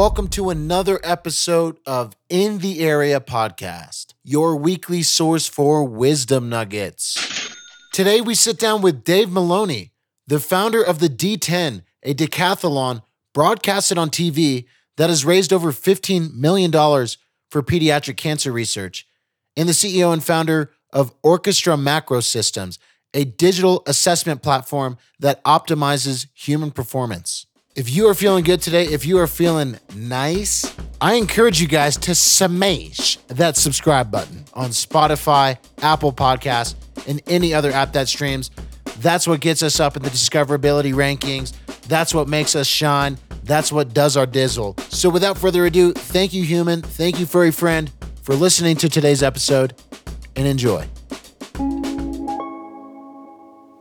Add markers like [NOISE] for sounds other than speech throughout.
welcome to another episode of In the Area Podcast, your weekly source for wisdom nuggets. Today, we sit down with Dave Maloney, the founder of the D10, a decathlon broadcasted on TV that has raised over $15 million for pediatric cancer research, and the CEO and founder of Orchestra Macro Systems, a digital assessment platform that optimizes human performance. If you are feeling good today, if you are feeling nice, I encourage you guys to smash that subscribe button on Spotify, Apple Podcasts, and any other app that streams. That's what gets us up in the discoverability rankings. That's what makes us shine. That's what does our dizzle. So without further ado, thank you, human. Thank you, furry friend, for listening to today's episode and enjoy.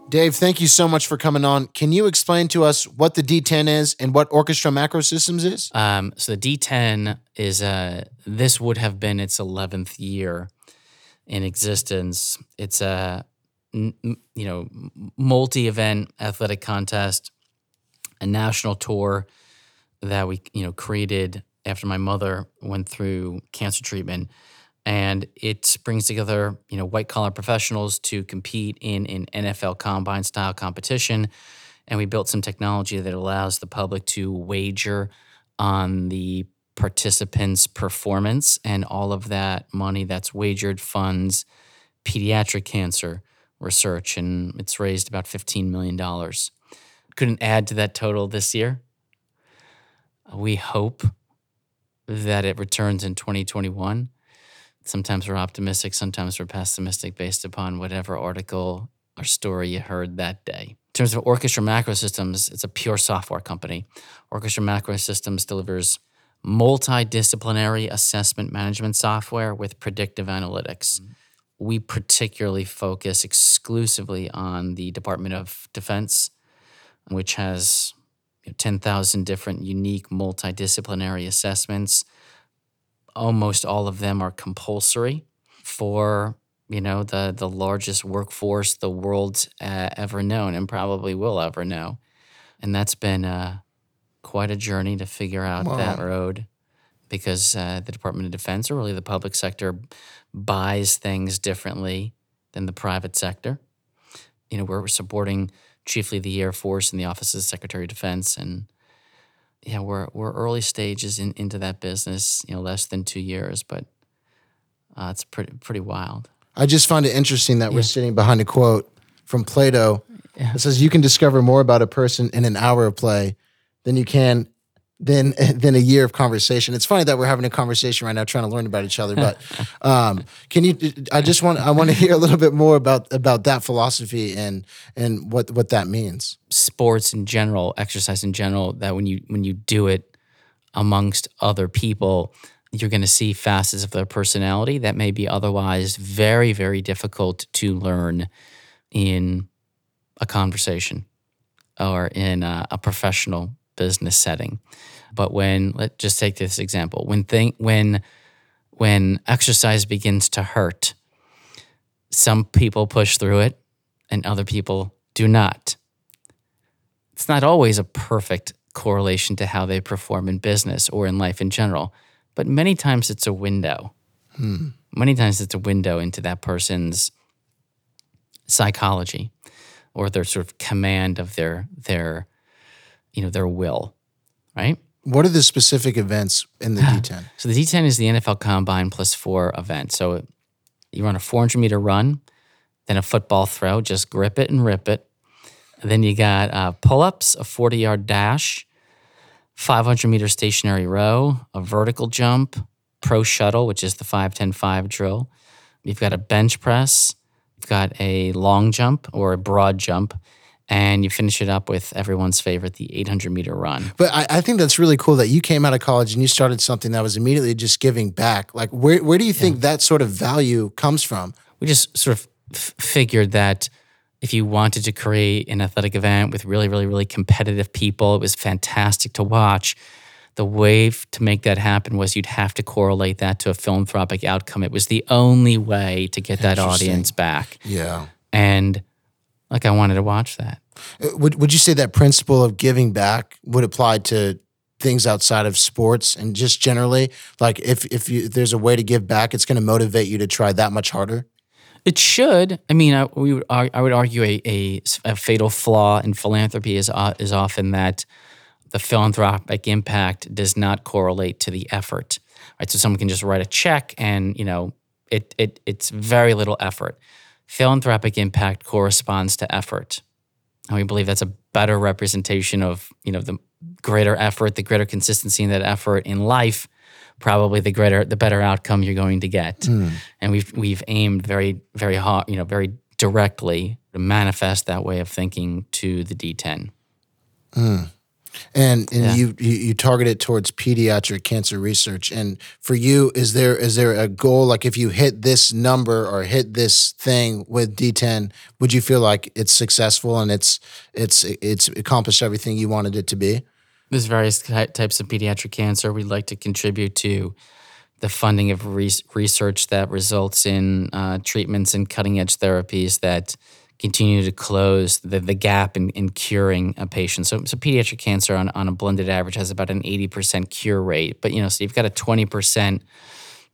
Dave, thank you so much for coming on. Can you explain to us what the D10 is and what Orchestra Macro Systems is? Um, so the D10 is uh, this would have been its 11th year in existence. It's a you know multi-event athletic contest, a national tour that we you know created after my mother went through cancer treatment and it brings together you know white collar professionals to compete in an NFL combine style competition. And we built some technology that allows the public to wager on the participants performance and all of that money that's wagered funds pediatric cancer research and it's raised about 15 million dollars. Couldn't add to that total this year. We hope that it returns in 2021 Sometimes we're optimistic, sometimes we're pessimistic based upon whatever article or story you heard that day. In terms of Orchestra Macro Systems, it's a pure software company. Orchestra Macro Systems delivers multidisciplinary assessment management software with predictive analytics. Mm-hmm. We particularly focus exclusively on the Department of Defense, which has 10,000 different unique multidisciplinary assessments almost all of them are compulsory for you know the the largest workforce the world's uh, ever known and probably will ever know and that's been uh, quite a journey to figure out wow. that road because uh, the department of defense or really the public sector buys things differently than the private sector you know we're supporting chiefly the air force and the office of the secretary of defense and yeah, we're we're early stages in, into that business. You know, less than two years, but uh, it's pretty pretty wild. I just find it interesting that yeah. we're sitting behind a quote from Plato yeah. that says, "You can discover more about a person in an hour of play than you can than [LAUGHS] than a year of conversation. It's funny that we're having a conversation right now, trying to learn about each other. But [LAUGHS] um, can you? I just want I want to hear a little bit more about about that philosophy and and what what that means. Sports in general, exercise in general. That when you when you do it amongst other people, you're going to see facets of their personality that may be otherwise very very difficult to learn in a conversation or in a, a professional business setting. But when let's just take this example, when thing when when exercise begins to hurt, some people push through it and other people do not. It's not always a perfect correlation to how they perform in business or in life in general, but many times it's a window. Hmm. Many times it's a window into that person's psychology or their sort of command of their their you know, their will, right? What are the specific events in the [SIGHS] D10? So the D10 is the NFL Combine plus four event. So you run a 400 meter run, then a football throw, just grip it and rip it. And then you got uh, pull ups, a 40 yard dash, 500 meter stationary row, a vertical jump, pro shuttle, which is the 5 10 5 drill. You've got a bench press, you've got a long jump or a broad jump, and you finish it up with everyone's favorite, the 800 meter run. But I, I, think that's really cool that you came out of college and you started something that was immediately just giving back. Like, where, where do you think that sort of value comes from? We just sort of f- figured that if you wanted to create an athletic event with really, really, really competitive people, it was fantastic to watch. The way to make that happen was you'd have to correlate that to a philanthropic outcome. It was the only way to get that audience back. Yeah. And like I wanted to watch that. Uh, would would you say that principle of giving back would apply to things outside of sports and just generally like if if, you, if there's a way to give back it's going to motivate you to try that much harder it should. I mean, I, we would, I would argue a, a, a fatal flaw in philanthropy is uh, is often that the philanthropic impact does not correlate to the effort. Right, so someone can just write a check, and you know, it it it's very little effort. Philanthropic impact corresponds to effort, and we believe that's a better representation of you know the greater effort, the greater consistency in that effort in life probably the greater the better outcome you're going to get. Mm. And we've we've aimed very very hard, you know, very directly to manifest that way of thinking to the D10. Mm. And and yeah. you, you you target it towards pediatric cancer research. And for you, is there is there a goal like if you hit this number or hit this thing with D10, would you feel like it's successful and it's it's it's accomplished everything you wanted it to be? There's various types of pediatric cancer. We'd like to contribute to the funding of re- research that results in uh, treatments and cutting edge therapies that continue to close the, the gap in, in curing a patient. So, so pediatric cancer on, on a blended average has about an 80% cure rate. But, you know, so you've got a 20%,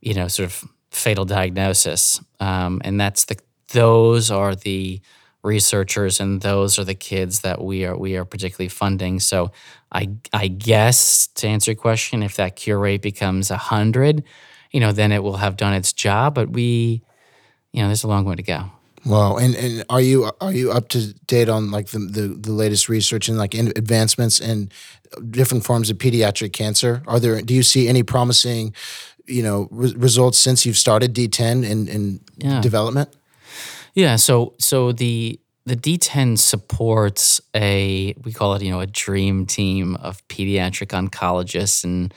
you know, sort of fatal diagnosis. Um, and that's the, those are the researchers and those are the kids that we are we are particularly funding. So I I guess to answer your question, if that cure rate becomes a hundred, you know, then it will have done its job. But we, you know, there's a long way to go. Wow, and and are you are you up to date on like the the, the latest research and like in advancements in different forms of pediatric cancer? Are there do you see any promising, you know, re- results since you've started D10 in in yeah. development? Yeah. So so the the D10 supports a we call it you know a dream team of pediatric oncologists and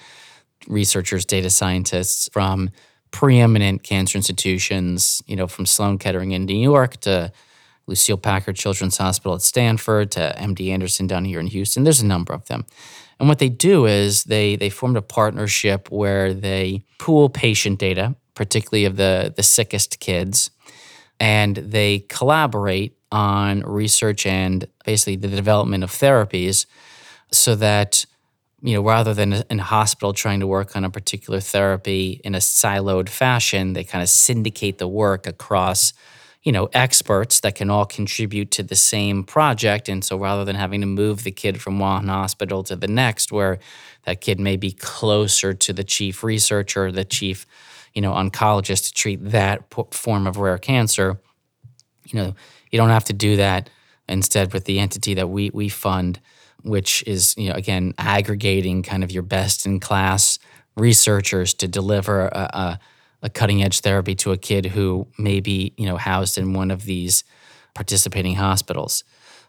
researchers, data scientists from preeminent cancer institutions. You know, from Sloan Kettering in New York to Lucile Packard Children's Hospital at Stanford to MD Anderson down here in Houston. There's a number of them. And what they do is they they formed a partnership where they pool patient data, particularly of the the sickest kids and they collaborate on research and basically the development of therapies so that you know rather than in a hospital trying to work on a particular therapy in a siloed fashion they kind of syndicate the work across you know experts that can all contribute to the same project and so rather than having to move the kid from one hospital to the next where that kid may be closer to the chief researcher the chief you know, oncologist to treat that form of rare cancer. You know, you don't have to do that instead with the entity that we we fund, which is you know again aggregating kind of your best in class researchers to deliver a, a, a cutting edge therapy to a kid who may be you know housed in one of these participating hospitals.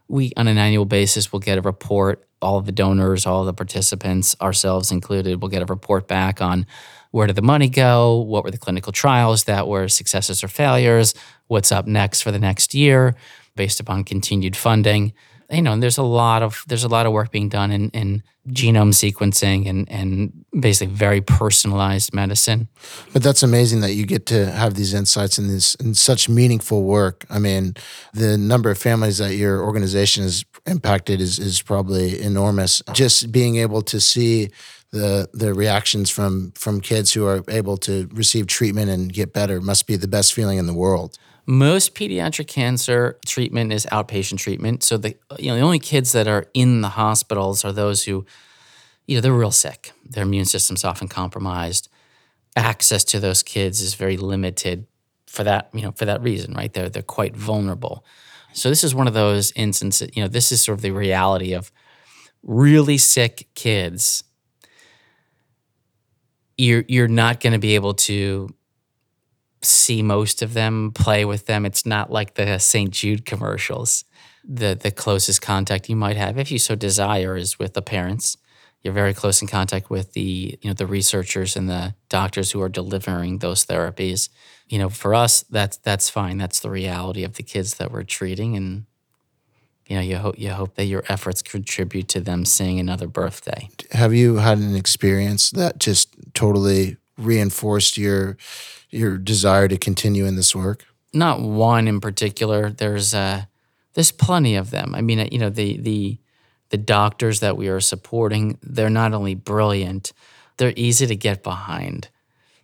We on an annual basis will get a report. All of the donors, all the participants, ourselves included, will get a report back on where did the money go? What were the clinical trials that were successes or failures? What's up next for the next year based upon continued funding? You know, there's a lot of there's a lot of work being done in, in genome sequencing and and basically very personalized medicine. But that's amazing that you get to have these insights in this in such meaningful work. I mean, the number of families that your organization has impacted is is probably enormous. Just being able to see the the reactions from from kids who are able to receive treatment and get better must be the best feeling in the world. Most pediatric cancer treatment is outpatient treatment. So the you know the only kids that are in the hospitals are those who you know they're real sick. Their immune system's often compromised. Access to those kids is very limited for that, you know, for that reason, right? They're they're quite vulnerable. So this is one of those instances, you know, this is sort of the reality of really sick kids you're you're not going to be able to see most of them, play with them. It's not like the St. Jude commercials. The the closest contact you might have, if you so desire, is with the parents. You're very close in contact with the you know the researchers and the doctors who are delivering those therapies. You know, for us, that's that's fine. That's the reality of the kids that we're treating, and you know, you hope you hope that your efforts contribute to them seeing another birthday. Have you had an experience that just totally reinforced your your desire to continue in this work? Not one in particular. There's uh, there's plenty of them. I mean, you know, the the the doctors that we are supporting, they're not only brilliant, they're easy to get behind.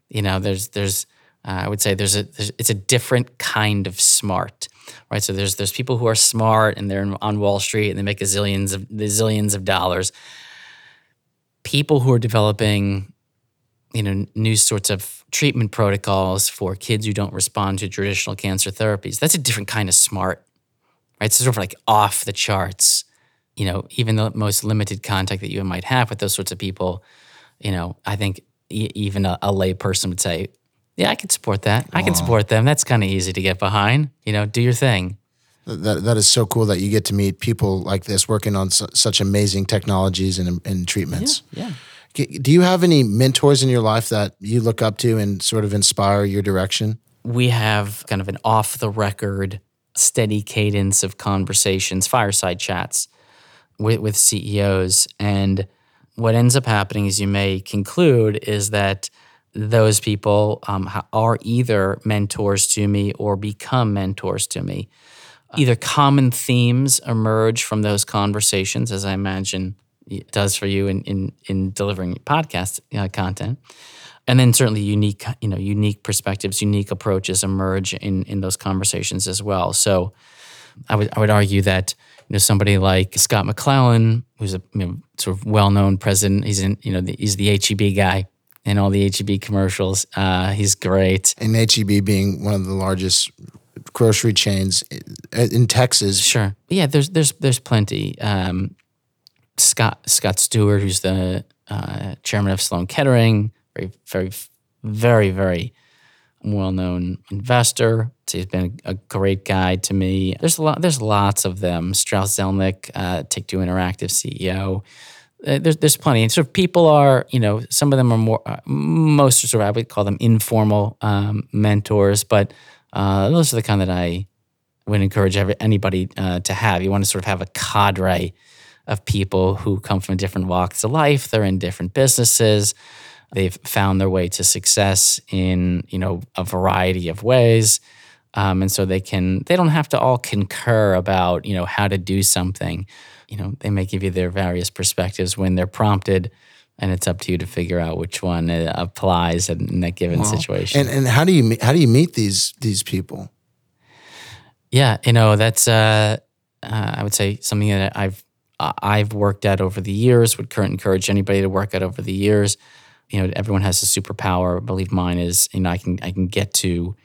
You know, there's there's uh, I would say there's a there's, it's a different kind of smart, right? So there's there's people who are smart and they're on Wall Street and they make a zillions of zillions of dollars. People who are developing, you know, new sorts of treatment protocols for kids who don't respond to traditional cancer therapies. That's a different kind of smart, right? It's sort of like off the charts. You know, even the most limited contact that you might have with those sorts of people, you know, I think even a, a lay person would say, yeah, I can support that. I can support them. That's kind of easy to get behind. You know, do your thing. That that is so cool that you get to meet people like this working on su- such amazing technologies and, and treatments. Yeah. G- Do you have any mentors in your life that you look up to and sort of inspire your direction? we have kind of an off the record, steady cadence of conversations, fireside chats with, with CEOs. And what ends up happening, as you may conclude, is that those people um, are either mentors to me or become mentors to me. Either common themes emerge from those conversations, as I imagine it does for you in, in, in delivering podcast uh, content and then certainly unique you know unique perspectives unique approaches emerge in in those conversations as well so i would i would argue that you know somebody like scott mcclelland who's a you know, sort of well-known president he's in you know the, he's the heb guy in all the heb commercials uh, he's great And HEB being one of the largest grocery chains in Texas. Sure. Yeah, there's there's there's plenty. Um, Scott Scott Stuart, who's the uh, chairman of Sloan Kettering, very very very very well known investor. So he's been a great guide to me. There's a lot. There's lots of them. Strauss Zelnick, uh, Take Two Interactive CEO. Uh, there's there's plenty. And sort of people are you know some of them are more uh, most sort of I would call them informal um, mentors, but uh, those are the kind that I would encourage every, anybody uh, to have. You want to sort of have a cadre of people who come from different walks of life. They're in different businesses. They've found their way to success in you know a variety of ways, um, and so they can they don't have to all concur about you know how to do something. You know they may give you their various perspectives when they're prompted. And it's up to you to figure out which one uh, applies in, in that given situation. And and how do you how do you meet these these people? Yeah, you know that's uh, uh, I would say something that I've uh, I've worked at over the years. Would current encourage anybody to work at over the years. You know, everyone has a superpower. I believe mine is you know I can I can get to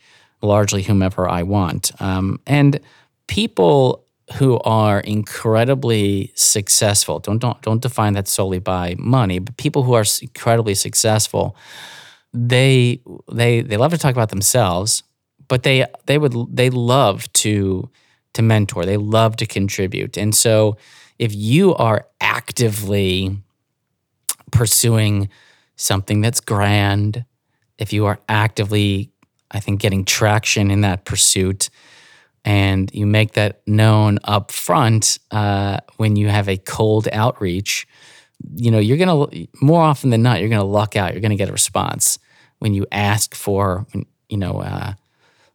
largely whomever I want. Um, and people who are incredibly successful don't don't don't define that solely by money, but people who are incredibly successful, they they they love to talk about themselves, but they they would they love to to mentor. They love to contribute. And so if you are actively pursuing something that's grand, if you are actively I think getting traction in that pursuit and you make that known up front uh, when you have a cold outreach, you know, you're gonna more often than not, you're gonna luck out. You're gonna get a response when you ask for, you know, uh,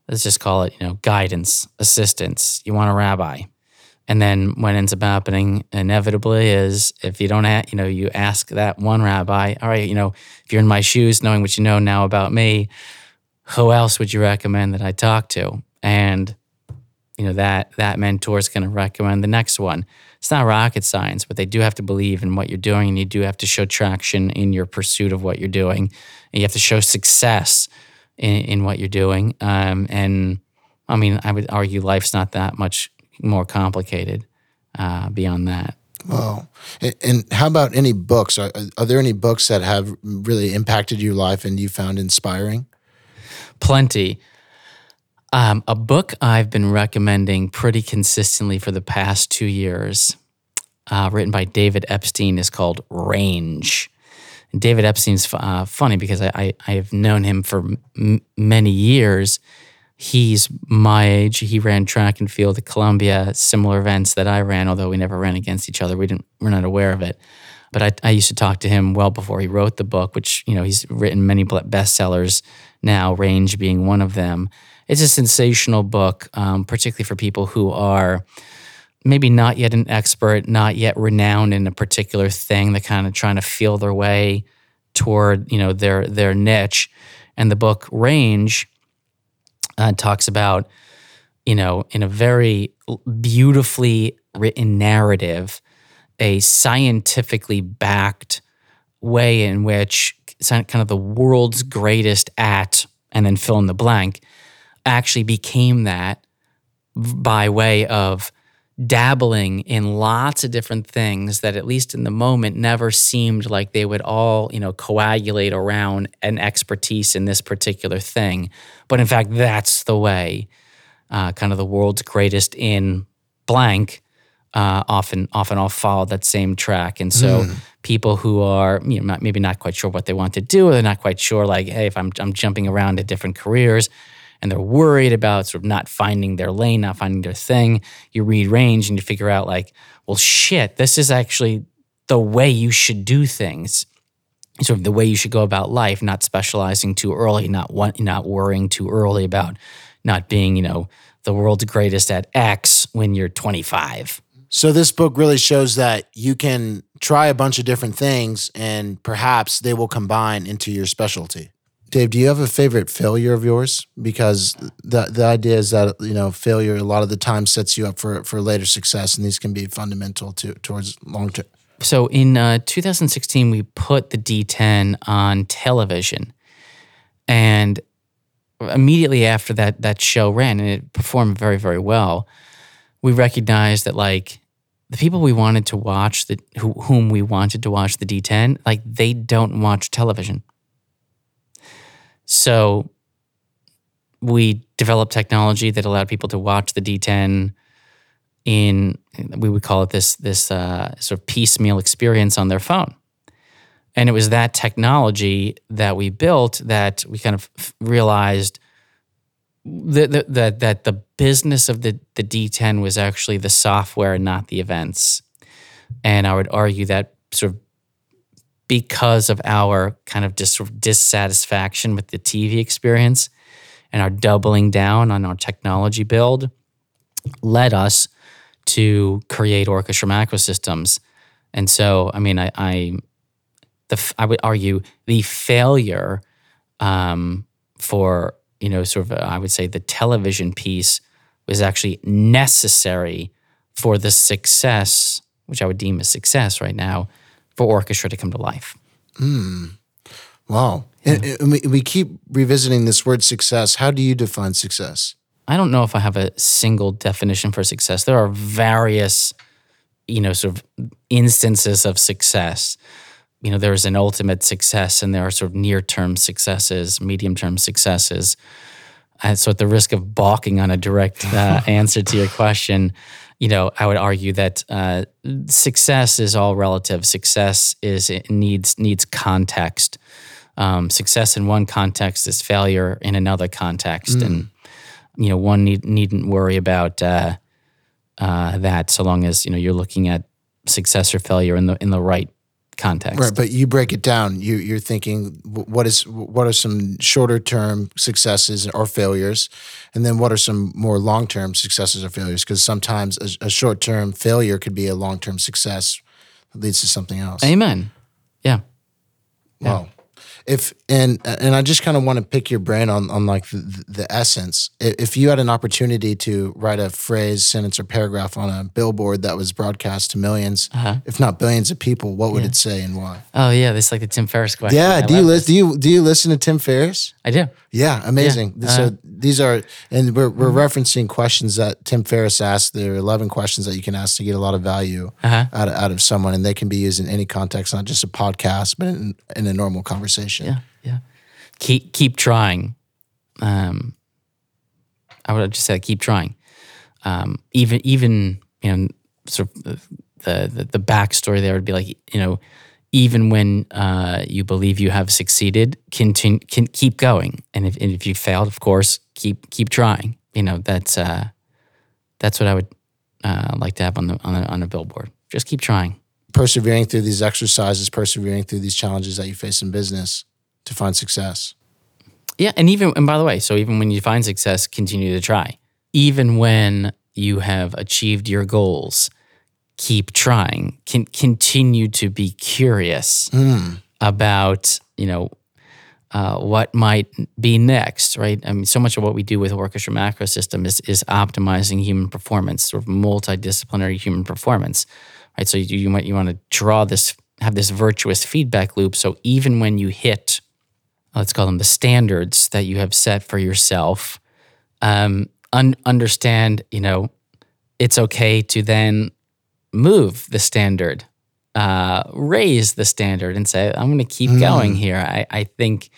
let's just call it, you know, guidance, assistance. You want a rabbi, and then what ends up happening inevitably is if you don't, a- you know, you ask that one rabbi, all right, you know, if you're in my shoes, knowing what you know now about me, who else would you recommend that I talk to? And you know that that mentor is going to recommend the next one. It's not rocket science, but they do have to believe in what you're doing, and you do have to show traction in your pursuit of what you're doing, and you have to show success in, in what you're doing. Um, and I mean, I would argue life's not that much more complicated uh, beyond that. And, and how about any books? Are, are there any books that have really impacted your life and you found inspiring? Plenty. Um, a book I've been recommending pretty consistently for the past two years, uh, written by David Epstein, is called Range. David Epstein's uh, funny because I, I, I have known him for m- many years. He's my age. He ran track and field at Columbia, similar events that I ran, although we never ran against each other. We didn't. We're not aware of it. But I, I used to talk to him well before he wrote the book, which you know he's written many bestsellers now, Range being one of them. It's a sensational book, um, particularly for people who are maybe not yet an expert, not yet renowned in a particular thing. They're kind of trying to feel their way toward you know their their niche. And the book Range uh, talks about you know in a very beautifully written narrative, a scientifically backed way in which kind of the world's greatest at and then fill in the blank actually became that by way of dabbling in lots of different things that at least in the moment never seemed like they would all you know coagulate around an expertise in this particular thing but in fact that's the way uh, kind of the world's greatest in blank uh, often often all follow that same track and so mm. people who are you know maybe not quite sure what they want to do or they're not quite sure like hey if I'm, I'm jumping around to different careers and they're worried about sort of not finding their lane, not finding their thing, you read range and you figure out like, well, shit, this is actually the way you should do things. Sort of the way you should go about life, not specializing too early, not want, not worrying too early about not being, you know, the world's greatest at X when you're 25. So this book really shows that you can try a bunch of different things and perhaps they will combine into your specialty. Dave, do you have a favorite failure of yours? Because the the idea is that you know failure a lot of the time sets you up for for later success, and these can be fundamental to towards long term. So in uh, 2016, we put the D10 on television, and immediately after that that show ran and it performed very very well, we recognized that like the people we wanted to watch the who, whom we wanted to watch the D10 like they don't watch television so we developed technology that allowed people to watch the D10 in we would call it this this uh, sort of piecemeal experience on their phone. And it was that technology that we built that we kind of realized that that that the business of the the D10 was actually the software and not the events. And I would argue that sort of because of our kind of dis- dissatisfaction with the TV experience and our doubling down on our technology build led us to create orchestra macro systems. And so, I mean, I, I, the, I would argue the failure um, for, you know, sort of, I would say the television piece was actually necessary for the success, which I would deem a success right now, for orchestra to come to life. Mm. Wow. Yeah. And, we, we keep revisiting this word success. How do you define success? I don't know if I have a single definition for success. There are various, you know, sort of instances of success. You know, there is an ultimate success and there are sort of near term successes, medium term successes. And so, at the risk of balking on a direct uh, [LAUGHS] answer to your question, you know, I would argue that uh, success is all relative. Success is it needs needs context. Um, success in one context is failure in another context, mm. and you know, one need, needn't worry about uh, uh, that so long as you know you're looking at success or failure in the in the right context. Right, but you break it down. You you're thinking what is what are some shorter term successes or failures, and then what are some more long term successes or failures? Because sometimes a, a short term failure could be a long term success that leads to something else. Amen. Yeah. Wow if and and I just kind of want to pick your brain on on like the, the, essence. If you had an opportunity to write a phrase, sentence, or paragraph on a billboard that was broadcast to 1000000s uh-huh. if not billions of people, what would yeah. it say and why? Oh yeah, this is like the Tim Ferriss question. Yeah, I do you listen? Do you do you listen to Tim Ferriss? I do. Yeah, amazing. Yeah. Uh-huh. So these are, and we're we're referencing questions that Tim Ferriss asked. There are eleven questions that you can ask to get a lot of value uh-huh. out of, out of someone, and they can be used in any context, not just a podcast, but in, in a normal conversation. Yeah, yeah. Keep keep trying. Um, I would just say keep trying. Um, even even you know sort of the, the the backstory there would be like you know even when uh, you believe you have succeeded, continue can keep going. And if and if you failed, of course, keep keep trying. You know that's uh, that's what I would uh, like to have on the on a, on a billboard. Just keep trying persevering through these exercises, persevering through these challenges that you face in business to find success. Yeah, and even and by the way, so even when you find success, continue to try. Even when you have achieved your goals, keep trying. Can continue to be curious about you know uh, what might be next, right? I mean, so much of what we do with orchestra macro system is is optimizing human performance, sort of multidisciplinary human performance, right? So you you might you want to draw this, have this virtuous feedback loop. So even when you hit, let's call them the standards that you have set for yourself, um, un- understand, you know, it's okay to then move the standard uh, raise the standard and say, I'm going to keep going here. I, I think,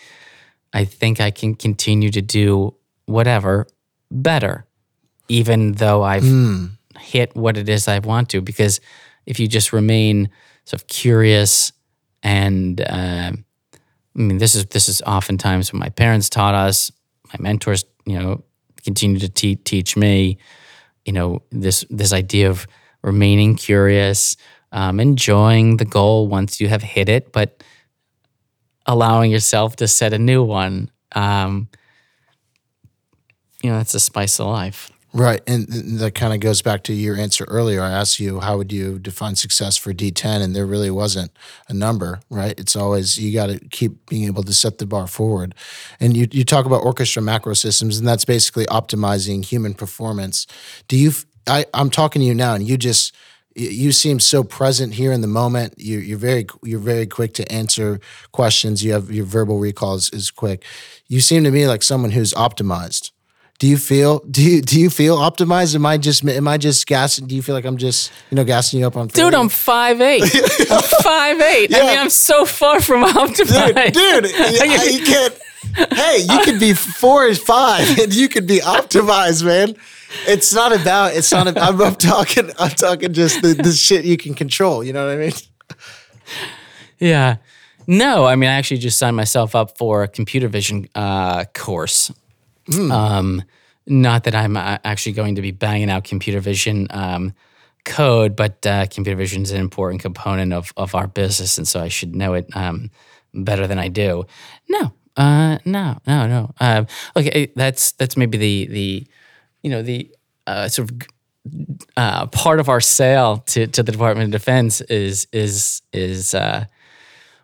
I think I can continue to do whatever better, even though I've hit what it is I want to. Because if you just remain sort of curious and, uh, I mean, this is this is oftentimes what my parents taught us. My mentors, you know, continue to te- teach me. You know, this this idea of remaining curious, um, enjoying the goal once you have hit it, but allowing yourself to set a new one. Um, you know, that's the spice of life. Right. And that kind of goes back to your answer earlier. I asked you, how would you define success for D10? And there really wasn't a number, right? It's always, you got to keep being able to set the bar forward. And you, you talk about orchestra macro systems, and that's basically optimizing human performance. Do you, I, I'm talking to you now, and you just you seem so present here in the moment. You, you're very, you're very quick to answer questions. You have your verbal recall is, is quick. You seem to me like someone who's optimized. Do you feel do you do you feel optimized? Am I just am I just gassing? Do you feel like I'm just you know gassing you up on Dude, I'm five eight. [LAUGHS] I'm five eight. I mean, I'm so far from [LAUGHS] optimized. dude, dude, [LAUGHS] you, you can't. Hey, you could be four or five, and you could be optimized, man. It's not about. It's not. About, I'm, I'm talking. I'm talking just the, the shit you can control. You know what I mean? Yeah. No, I mean, I actually just signed myself up for a computer vision uh, course. Um, not that I'm uh, actually going to be banging out computer vision um, code, but uh, computer vision is an important component of, of our business, and so I should know it um, better than I do. No, uh, no, no, no. Um, okay, that's that's maybe the the you know the uh, sort of uh, part of our sale to, to the Department of Defense is is is uh,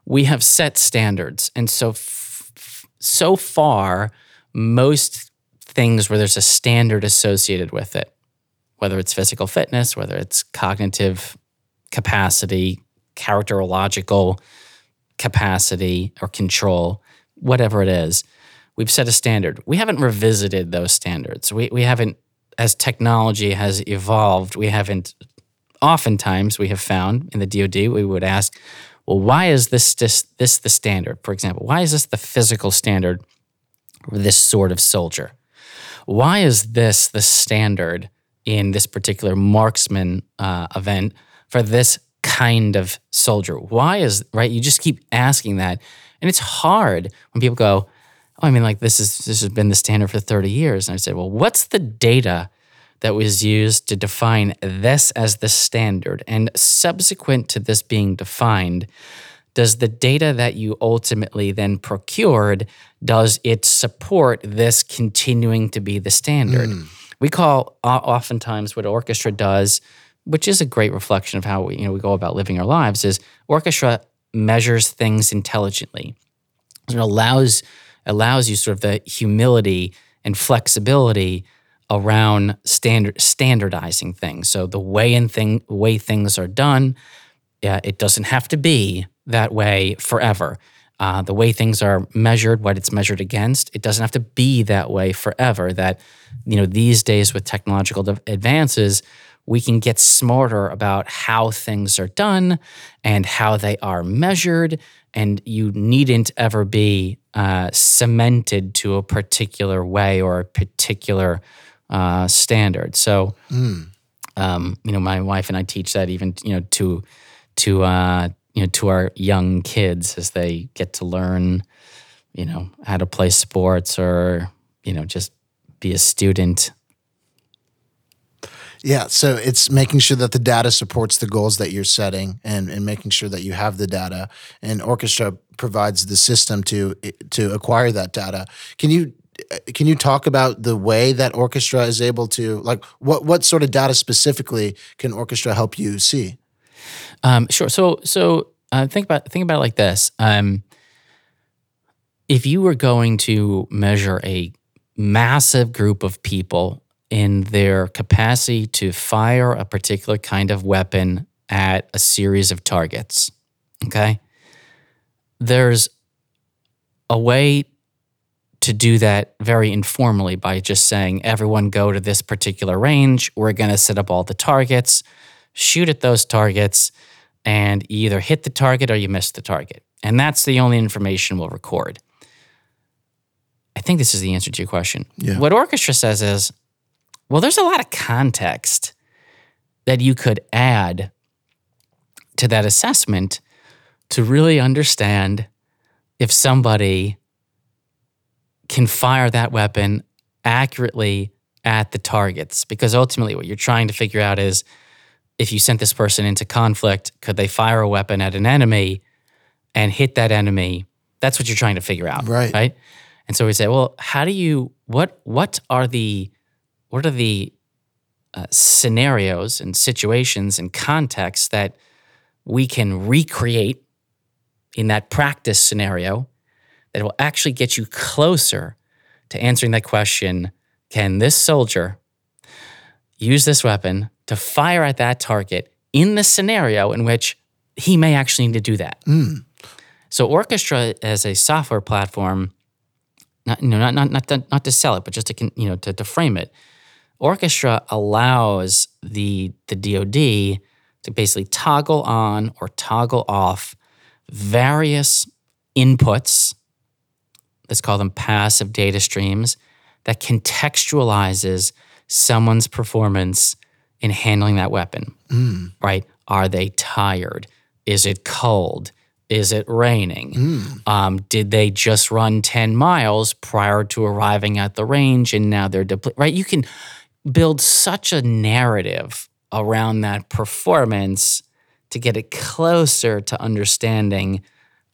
we have set standards, and so f- so far, most things where there's a standard associated with it, whether it's physical fitness, whether it's cognitive capacity, characterological capacity or control, whatever it is, we've set a standard. We haven't revisited those standards. We we haven't, as technology has evolved, we haven't. Oftentimes, we have found in the DoD, we would ask, well, why is this this, this the standard? For example, why is this the physical standard this sort of soldier? Why is this the standard in this particular marksman uh, event for this kind of soldier? Why is right? You just keep asking that, and it's hard when people go, "Oh, I mean, like this is this has been the standard for thirty years." And I said, "Well, what's the data?" That was used to define this as the standard. And subsequent to this being defined, does the data that you ultimately then procured does it support this continuing to be the standard? Hmm. We call oftentimes what orchestra does which is a great reflection of how we, you know, we go about living our lives is orchestra measures things intelligently. It allows allows you sort of the humility and flexibility around standard standardizing things. So the way in thing way things are done yeah, it doesn't have to be that way forever. Uh, the way things are measured, what it's measured against, it doesn't have to be that way forever. That, you know, these days with technological advances, we can get smarter about how things are done and how they are measured. And you needn't ever be uh, cemented to a particular way or a particular uh, standard. So, um, you know, my wife and I teach that even, you know, to to uh, you know to our young kids as they get to learn, you know, how to play sports or you know just be a student. Yeah, so it's making sure that the data supports the goals that you're setting, and, and making sure that you have the data. And Orchestra provides the system to to acquire that data. Can you can you talk about the way that orchestra is able to like what what sort of data specifically can orchestra help you see? Um, sure. So so uh, think about think about it like this. Um, if you were going to measure a massive group of people in their capacity to fire a particular kind of weapon at a series of targets, okay, there's a way to do that very informally by just saying, everyone go to this particular range. We're going to set up all the targets, shoot at those targets, and you either hit the target or you miss the target. And that's the only information we'll record. I think this is the answer to your question. Yeah. What orchestra says is, well, there's a lot of context that you could add to that assessment to really understand if somebody can fire that weapon accurately at the targets. Because ultimately, what you're trying to figure out is if you sent this person into conflict, could they fire a weapon at an enemy and hit that enemy? That's what you're trying to figure out. Right. Right. And so we say, well, how do you, what, what are the, what are the uh, scenarios and situations and contexts that we can recreate in that practice scenario that will actually get you closer to answering that question can this soldier use this weapon to fire at that target in the scenario in which he may actually need to do that. Hmm. So orchestra as a software platform not you know not not not to, not to sell it but just to you know to, to frame it orchestra allows the the DoD to basically toggle on or toggle off various inputs let's call them passive data streams that contextualizes someone's performance in handling that weapon mm. right? Are they tired? Is it cold? Is it raining? Mm. Um, did they just run 10 miles prior to arriving at the range and now they're depleted right? You can build such a narrative around that performance to get it closer to understanding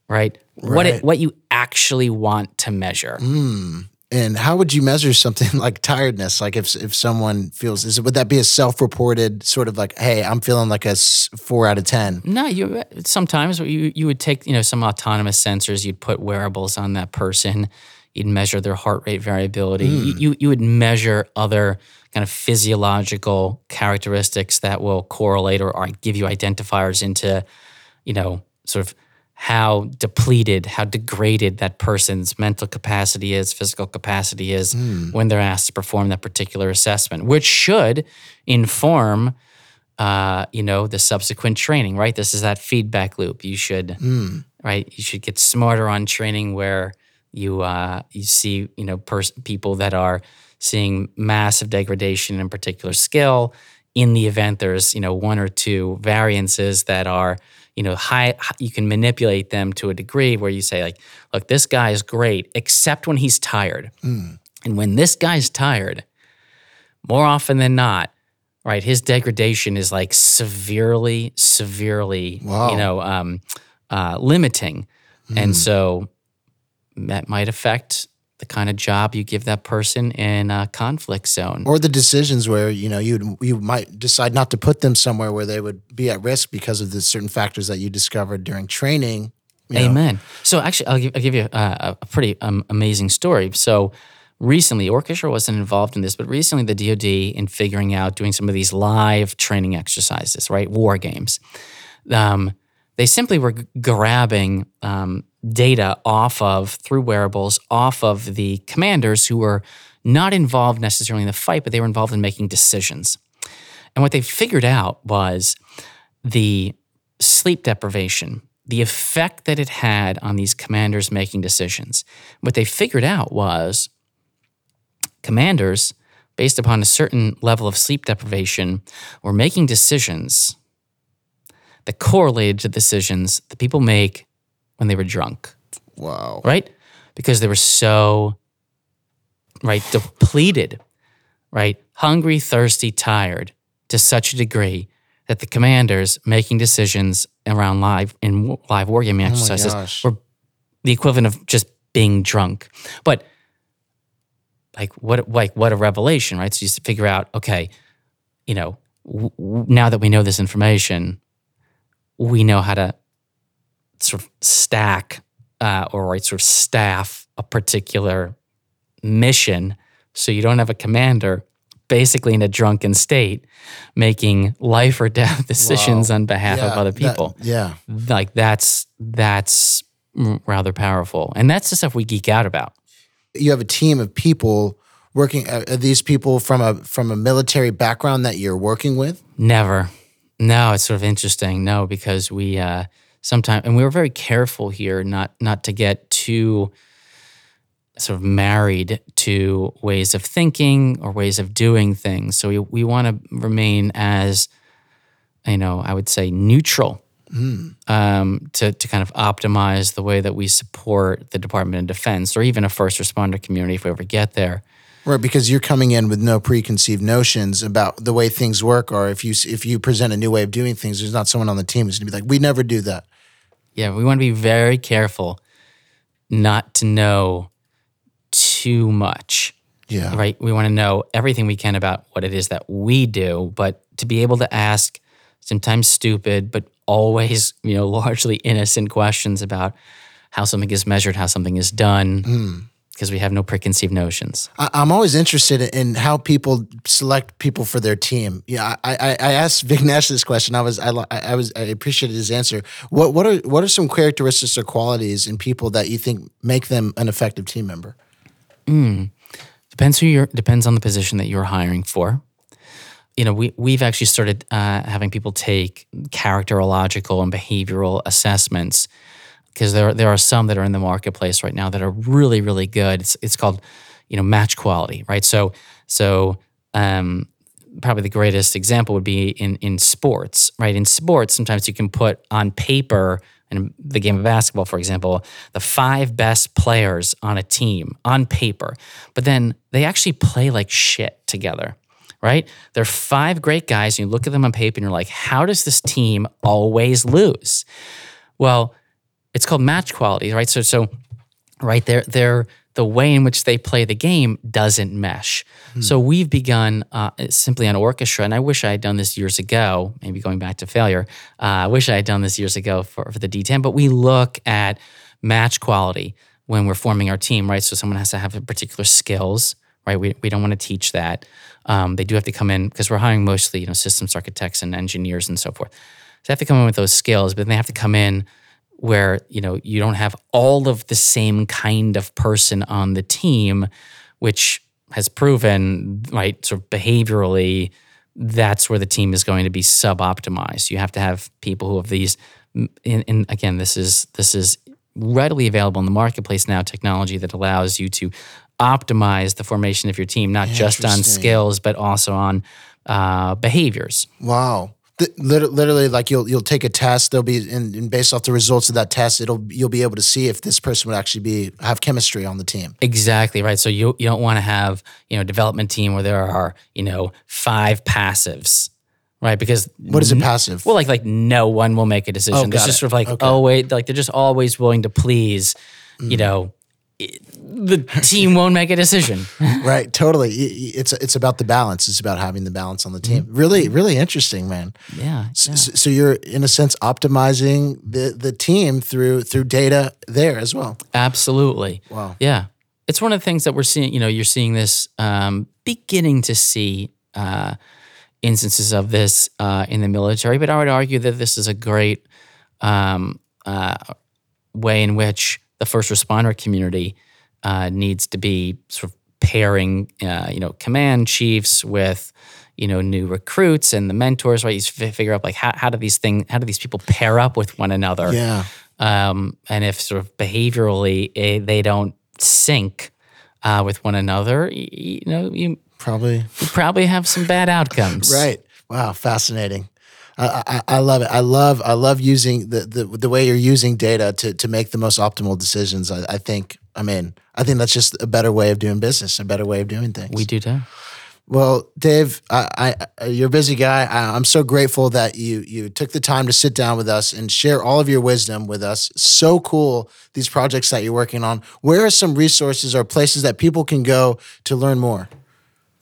right, what Right. it what you actually want to measure mm. And how would you measure something [LAUGHS] like tiredness? Like if if someone feels is it would that be a self-reported sort of like, hey, I'm feeling like a four out of ten? No, you sometimes you you would take you know some autonomous sensors. You'd put wearables on that person. You'd measure their heart rate variability. You, hmm. you you would measure other kind of physiological characteristics that will correlate or, or give you identifiers into, you know, sort of how depleted, how degraded that person's mental capacity is, physical capacity is when they're asked to perform that particular assessment, which should inform uh, you know, the subsequent training, right? This is that feedback loop. You should, right? You should get smarter on training where you uh, you see, you know, pers- people that are seeing massive degradation in particular skill. In the event there's, you know, one or two variances that are, you know, high, you can manipulate them to a degree where you say, like, look, this guy is great, except when he's tired. And when this guy's tired, more often than not, right, his degradation is like severely, severely, Wow. you know, um, uh, limiting. And so that might affect the kind of job you give that person in a conflict zone. Or the decisions where you know you you might decide not to put them somewhere where they would be at risk because of the certain factors that you discovered during training. you know. Amen. So actually, I'll give, I'll give you a, a pretty um, amazing story. So recently, orchestra wasn't involved in this, but recently the DoD in figuring out doing some of these live training exercises, right, war games. Um, they simply were grabbing um, data off of through wearables off of the commanders who were not involved necessarily in the fight, but they were involved in making decisions. And what they figured out was the sleep deprivation, the effect that it had on these commanders making decisions. What they figured out was commanders, based upon a certain level of sleep deprivation, were making decisions that correlated to decisions that people make when they were drunk Wow. right? Because they were so right depleted, right? Hungry, thirsty, tired to such a degree that the commanders making decisions around live in live wargaming oh exercises gosh. were the equivalent of just being drunk. But like what like what a revelation, right? So you figure out, okay, you know, w- now that we know this information, we know how to sort of stack uh, or right, sort of staff a particular mission, so you don't have a commander basically in a drunken state making life or death [LAUGHS] decisions Wow. on behalf of Yeah, other that- people yeah. like that's that's rather powerful and that's the stuff we geek out about You have a team of people working. Uh, are these people from a from a military background that you're working with? never no it's sort of interesting no because we uh sometimes and we were very careful here not not to get too sort of married to ways of thinking or ways of doing things so we, we want to remain as you know i would say neutral um, to, to kind of optimize the way that we support the Department of Defense or even a first responder community if we ever get there. Right, because you're coming in with no preconceived notions about the way things work, or if you if you present a new way of doing things, there's not someone on the team who's gonna be like, "We never do that." Yeah, we want to be very careful not to know too much, Yeah, right? We want to know everything we can about what it is that we do, but to be able to ask sometimes stupid, but always, you know, [LAUGHS] largely innocent questions about how something is measured, how something is done, hmm. Because we have no preconceived notions. I, I'm always interested in how people select people for their team. Yeah, I, I, I asked Vignesh this question. I was I, I was I appreciated his answer. What what are what are some characteristics or qualities in people that you think make them an effective team member? Depends who you're depends on the position that you're hiring for. You know, we we've actually started uh, having people take characterological and behavioral assessments because there there are some that are in the marketplace right now that are really really good. It's it's called you know match quality, right? So so um, probably the greatest example would be in in sports, right? In sports, sometimes you can put on paper in the game of basketball, for example, the five best players on a team on paper, but then they actually play like shit together, right? They're five great guys, and you look at them on paper and you're like, how does this team always lose? Well, it's called match quality, right? So, so right there, they're the way in which they play the game doesn't mesh. So we've begun uh, simply on orchestra, and I wish I had done this years ago. Maybe going back to failure, uh, I wish I had done this years ago for, for the D10. But we look at match quality when we're forming our team, right? So someone has to have particular skills, right? We, we don't want to teach that. Um, they do have to come in because we're hiring mostly, you know, systems architects and engineers and so forth. So they have to come in with those skills, but then they have to come in where you know you don't have all of the same kind of person on the team, which has proven right sort of behaviorally that's where the team is going to be sub-optimized. You have to have people who have these. And, and again, this is this is readily available in the marketplace now. Technology that allows you to optimize the formation of your team, not just on skills but also on uh, behaviors. Wow. Th- Literally, like you'll you'll take a test. There'll be, and, and based off the results of that test, it'll you'll be able to see if this person would actually be have chemistry on the team. Exactly right. So you you don't want to have you know a development team where there are you know five passives, right? Because What is a passive? well, like like no one will make a decision. Oh, There's just it. sort of like Okay. oh wait, like they're just always willing to please. You mm. know, the team won't make a decision. [LAUGHS] right. Totally. It's it's about the balance. It's about having the balance on the team. Really, really interesting, man. Yeah, yeah. s- So you're in a sense optimizing the the team through through data there as well. absolutely. Wow. Yeah, it's one of the things that we're seeing. You know, you're seeing this, um, beginning to see uh, instances of this uh, in the military. But I would argue that this is a great um, uh, way in which the first responder community uh, needs to be sort of pairing, uh, you know, command chiefs with, you know, new recruits and the mentors. Right, you figure out like how, how do these things, how do these people pair up with one another? Yeah. um, and if sort of behaviorally eh, they don't sync uh, with one another, y- y- you know, you, Probably. you probably have some bad outcomes. [LAUGHS] Right. Wow. Fascinating. I, I, I love it. I love I love using the, the the way you're using data to to make the most optimal decisions. I, I think. I mean, I think that's just a better way of doing business, a better way of doing things. We do too. Well, Dave, I, I, you're a busy guy. I, I'm so grateful that you you took the time to sit down with us and share all of your wisdom with us. So cool these projects that you're working on. Where are some resources or places that people can go to learn more?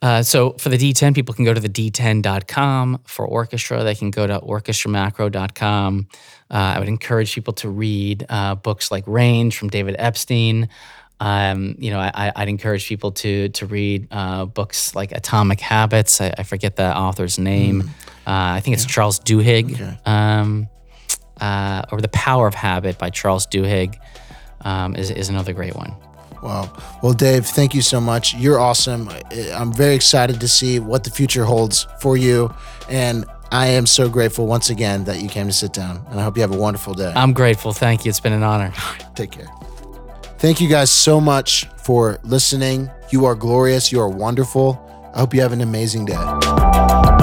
Uh, so for the D10, people can go to the D10.com. For orchestra, they can go to orchestramacro.com. Uh, I would encourage people to read uh, books like Range from David Epstein. Um, you know, I, would encourage people to to read uh, books like Atomic Habits. I, I forget the author's name. Mm. Uh, I think it's yeah. Charles Duhigg, okay. um, uh, or The Power of Habit by Charles Duhigg um, is is another great one. Wow. Well, Dave, thank you so much. You're awesome. I'm very excited to see what the future holds for you, and I am so grateful once again that you came to sit down. And I hope you have a wonderful day. I'm grateful. Thank you. It's been an honor. [SIGHS] Take care. Thank you guys so much for listening. You are glorious. You are wonderful. I hope you have an amazing day.